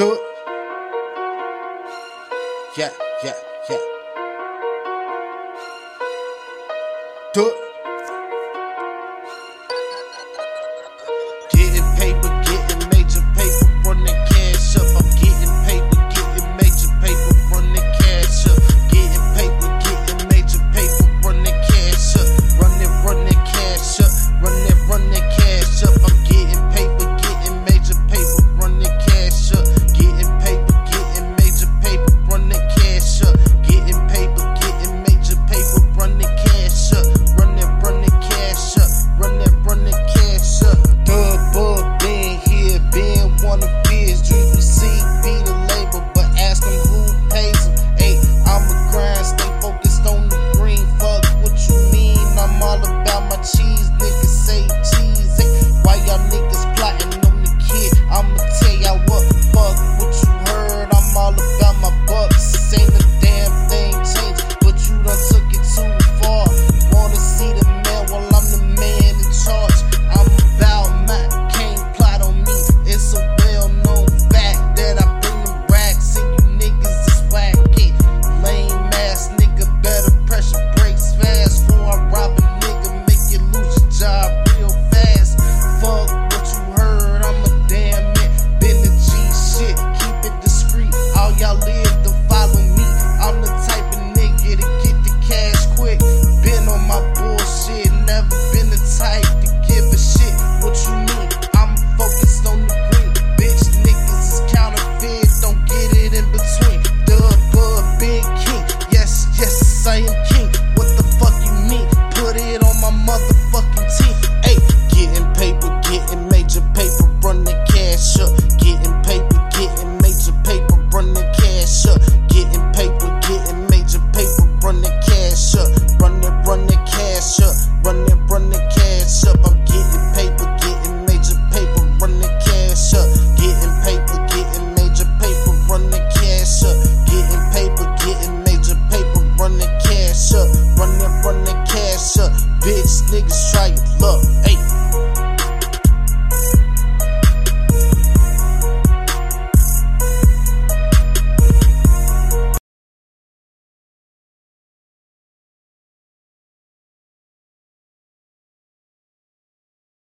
Do it. Yeah, yeah, yeah. Do it. same.